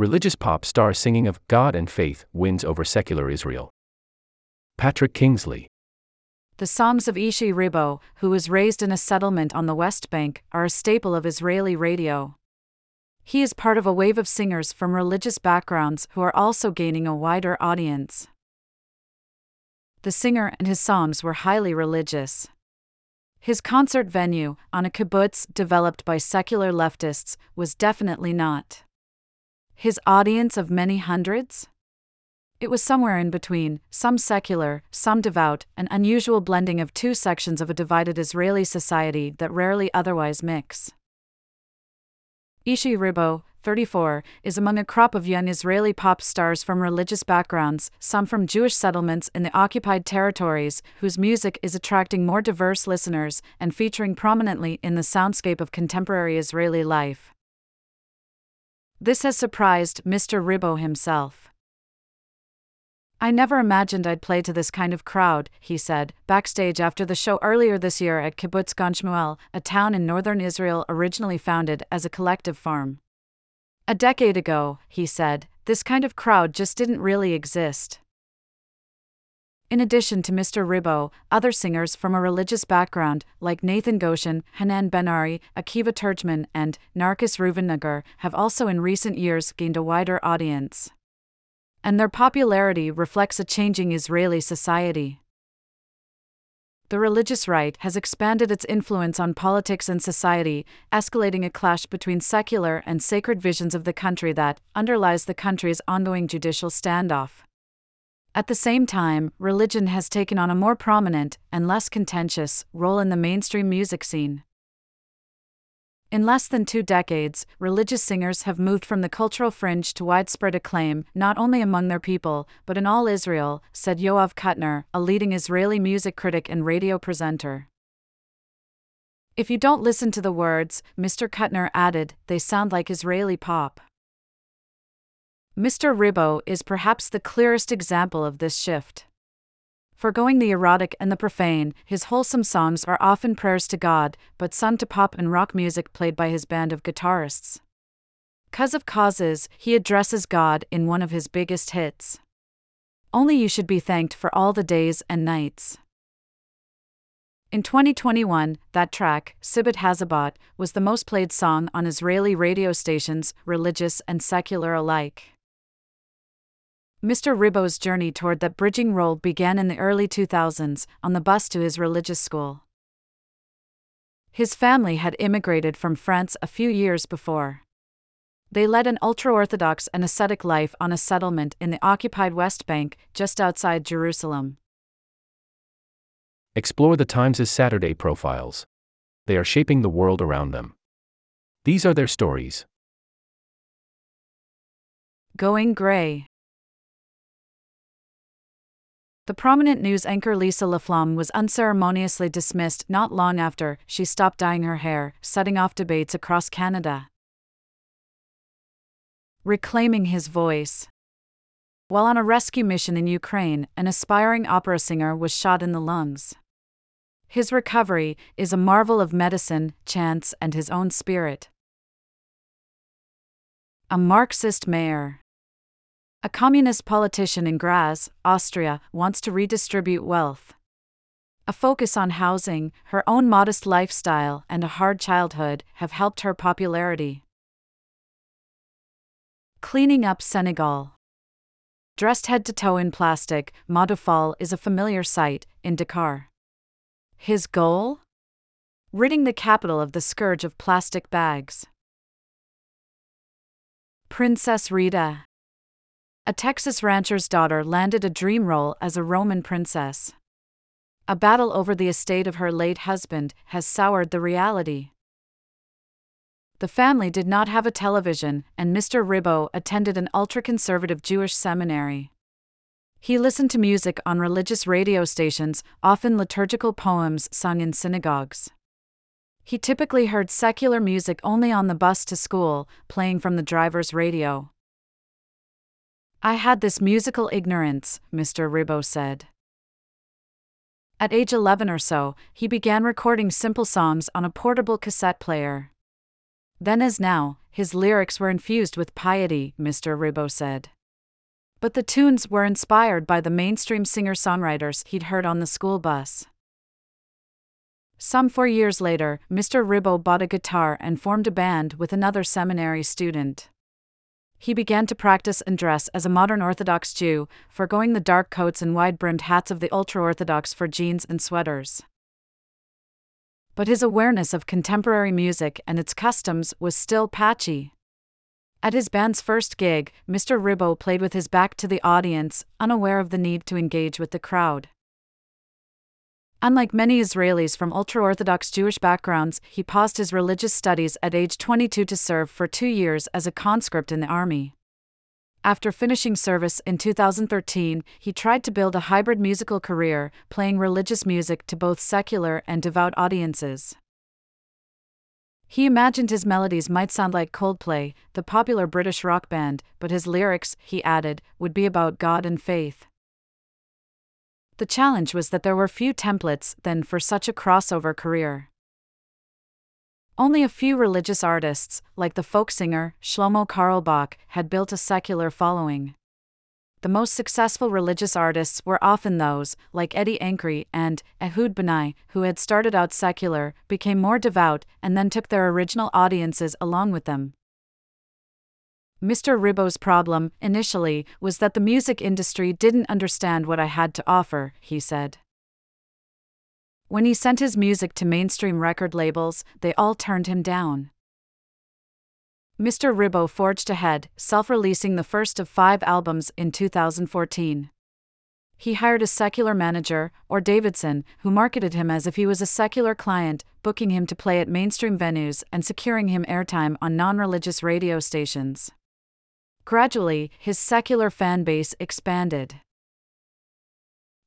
Religious pop star singing of God and faith wins over secular Israel. Patrick Kingsley. The songs of Ishay Ribo, who was raised in a settlement on the West Bank, are a staple of Israeli radio. He is part of a wave of singers from religious backgrounds who are also gaining a wider audience. The singer and his songs were highly religious. His concert venue, on a kibbutz developed by secular leftists, was definitely not. His audience of many hundreds? It was somewhere in between, some secular, some devout, an unusual blending of two sections of a divided Israeli society that rarely otherwise mix. Ishay Ribo, 34, is among a crop of young Israeli pop stars from religious backgrounds, some from Jewish settlements in the occupied territories, whose music is attracting more diverse listeners and featuring prominently in the soundscape of contemporary Israeli life. This has surprised Mr. Ribo himself. I never imagined I'd play to this kind of crowd, he said, backstage after the show earlier this year at Kibbutz Gan Shmuel, a town in northern Israel originally founded as a collective farm. A decade ago, he said, this kind of crowd just didn't really exist. In addition to Mr. Ribo, other singers from a religious background, like Nathan Goshen, Hanan Ben-Ari, Akiva Turgeman, and Narkis Reuvennager, have also in recent years gained a wider audience. And their popularity reflects a changing Israeli society. The religious right has expanded its influence on politics and society, escalating a clash between secular and sacred visions of the country that underlies the country's ongoing judicial standoff. At the same time, religion has taken on a more prominent and less contentious role in the mainstream music scene. In less than two decades, religious singers have moved from the cultural fringe to widespread acclaim, not only among their people, but in all Israel, said Yoav Kutner, a leading Israeli music critic and radio presenter. If you don't listen to the words, Mr. Kutner added, they sound like Israeli pop. Mr. Ribo is perhaps the clearest example of this shift. Foregoing the erotic and the profane, his wholesome songs are often prayers to God, but sung to pop and rock music played by his band of guitarists. Cause of Causes, he addresses God in one of his biggest hits. Only you should be thanked for all the days and nights. In 2021, that track, Sibat Hasibot, was the most played song on Israeli radio stations, religious and secular alike. Mr. Ribo's journey toward that bridging role began in the early 2000s on the bus to his religious school. His family had immigrated from France a few years before. They led an ultra Orthodox and ascetic life on a settlement in the occupied West Bank, just outside Jerusalem. Explore the Times' Saturday profiles. They are shaping the world around them. These are their stories. Going Gray the prominent news anchor Lisa LaFlamme was unceremoniously dismissed not long after she stopped dyeing her hair, setting off debates across Canada. Reclaiming his voice. While on a rescue mission in Ukraine, an aspiring opera singer was shot in the lungs. His recovery is a marvel of medicine, chance, and his own spirit. A Marxist mayor. A communist politician in Graz, Austria, wants to redistribute wealth. A focus on housing, her own modest lifestyle, and a hard childhood have helped her popularity. Cleaning up Senegal. Dressed head to toe in plastic, Modou is a familiar sight in Dakar. His goal? Ridding the capital of the scourge of plastic bags. Princess Rita a Texas rancher's daughter landed a dream role as a Roman princess. A battle over the estate of her late husband has soured the reality. The family did not have a television, and Mr. Ribo attended an ultra conservative Jewish seminary. He listened to music on religious radio stations, often liturgical poems sung in synagogues. He typically heard secular music only on the bus to school, playing from the driver's radio. I had this musical ignorance, Mr. Ribo said. At age 11 or so, he began recording simple songs on a portable cassette player. Then, as now, his lyrics were infused with piety, Mr. Ribo said. But the tunes were inspired by the mainstream singer songwriters he'd heard on the school bus. Some four years later, Mr. Ribo bought a guitar and formed a band with another seminary student. He began to practice and dress as a modern Orthodox Jew, foregoing the dark coats and wide brimmed hats of the ultra Orthodox for jeans and sweaters. But his awareness of contemporary music and its customs was still patchy. At his band's first gig, Mr. Ribo played with his back to the audience, unaware of the need to engage with the crowd. Unlike many Israelis from ultra Orthodox Jewish backgrounds, he paused his religious studies at age 22 to serve for two years as a conscript in the army. After finishing service in 2013, he tried to build a hybrid musical career, playing religious music to both secular and devout audiences. He imagined his melodies might sound like Coldplay, the popular British rock band, but his lyrics, he added, would be about God and faith. The challenge was that there were few templates then for such a crossover career. Only a few religious artists, like the folk singer Shlomo Carlebach, had built a secular following. The most successful religious artists were often those, like Etti Ankri and Ehud Bana'i, who had started out secular, became more devout, and then took their original audiences along with them. Mr. Ribo's problem, initially, was that the music industry didn't understand what I had to offer, he said. When he sent his music to mainstream record labels, they all turned him down. Mr. Ribo forged ahead, self releasing the first of five albums in 2014. He hired a secular manager, or Davidson, who marketed him as if he was a secular client, booking him to play at mainstream venues and securing him airtime on non religious radio stations. Gradually, his secular fan base expanded.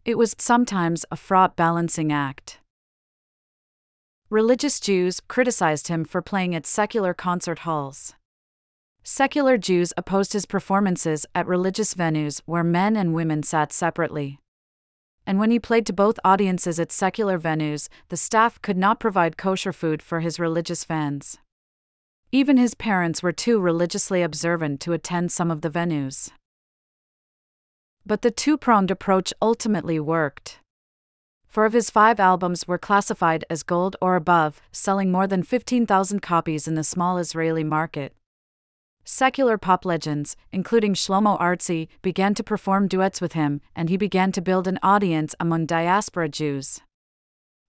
It was sometimes a fraught balancing act. Religious Jews criticized him for playing at secular concert halls. Secular Jews opposed his performances at religious venues where men and women sat separately. And when he played to both audiences at secular venues, the staff could not provide kosher food for his religious fans. Even his parents were too religiously observant to attend some of the venues. But the two pronged approach ultimately worked. Four of his five albums were classified as gold or above, selling more than 15,000 copies in the small Israeli market. Secular pop legends, including Shlomo Artzi, began to perform duets with him, and he began to build an audience among diaspora Jews.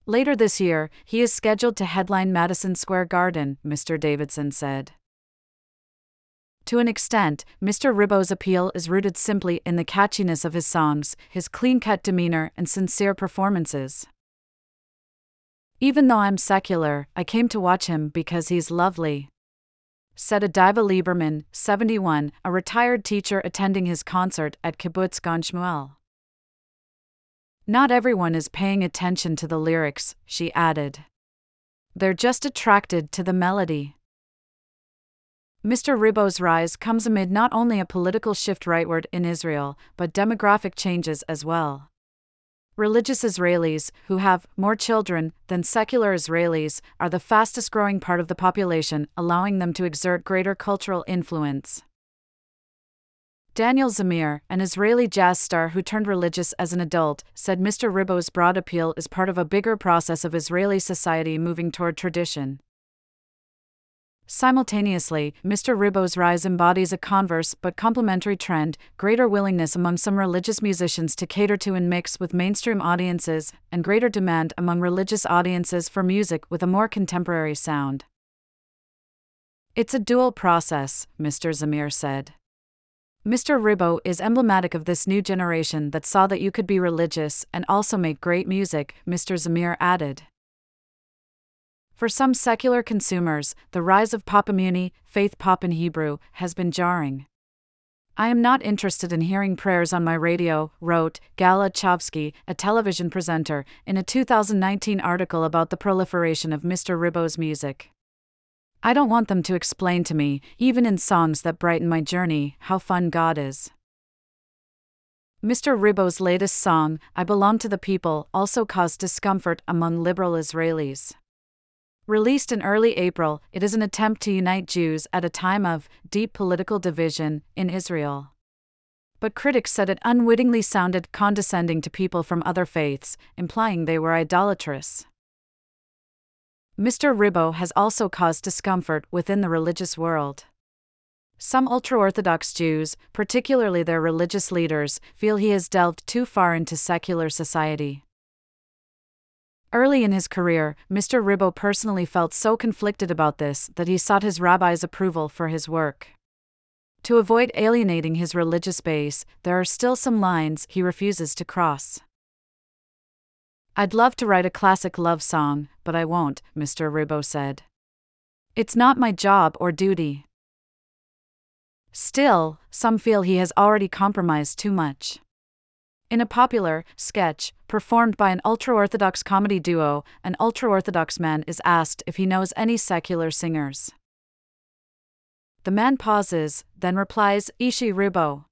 Later this year, he is scheduled to headline Madison Square Garden, Mr. Davidson said. To an extent, Mr. Ribo's appeal is rooted simply in the catchiness of his songs, his clean cut demeanor, and sincere performances. Even though I'm secular, I came to watch him because he's lovely. Said Adiva Lieberman, 71, a retired teacher attending his concert at Kibbutz Gan Shmuel. Not everyone is paying attention to the lyrics, she added. They're just attracted to the melody. Mr. Ribo's rise comes amid not only a political shift rightward in Israel, but demographic changes as well. Religious Israelis, who have more children than secular Israelis, are the fastest growing part of the population, allowing them to exert greater cultural influence. Daniel Zamir, an Israeli jazz star who turned religious as an adult, said Mr. Ribo's broad appeal is part of a bigger process of Israeli society moving toward tradition. Simultaneously, Mr. Ribo's rise embodies a converse but complementary trend greater willingness among some religious musicians to cater to and mix with mainstream audiences, and greater demand among religious audiences for music with a more contemporary sound. It's a dual process, Mr. Zamir said. Mr. Ribo is emblematic of this new generation that saw that you could be religious and also make great music, Mr. Zamir added. For some secular consumers, the rise of popamuni, faith pop in Hebrew, has been jarring. I am not interested in hearing prayers on my radio, wrote Gal Uchovsky, a television presenter, in a 2019 article about the proliferation of Mr. Ribo's music. I don't want them to explain to me, even in songs that brighten my journey, how fun God is. Mr. Ribo's latest song, I Belong to the People, also caused discomfort among liberal Israelis. Released in early April, it is an attempt to unite Jews at a time of deep political division in Israel. But critics said it unwittingly sounded condescending to people from other faiths, implying they were idolatrous. Mr. Ribo has also caused discomfort within the religious world. Some ultra Orthodox Jews, particularly their religious leaders, feel he has delved too far into secular society. Early in his career, Mr. Ribo personally felt so conflicted about this that he sought his rabbi's approval for his work. To avoid alienating his religious base, there are still some lines he refuses to cross. I'd love to write a classic love song, but I won't, Mr. Ribo said. It's not my job or duty. Still, some feel he has already compromised too much. In a popular sketch performed by an ultra Orthodox comedy duo, an ultra Orthodox man is asked if he knows any secular singers. The man pauses, then replies, Ishay Ribo.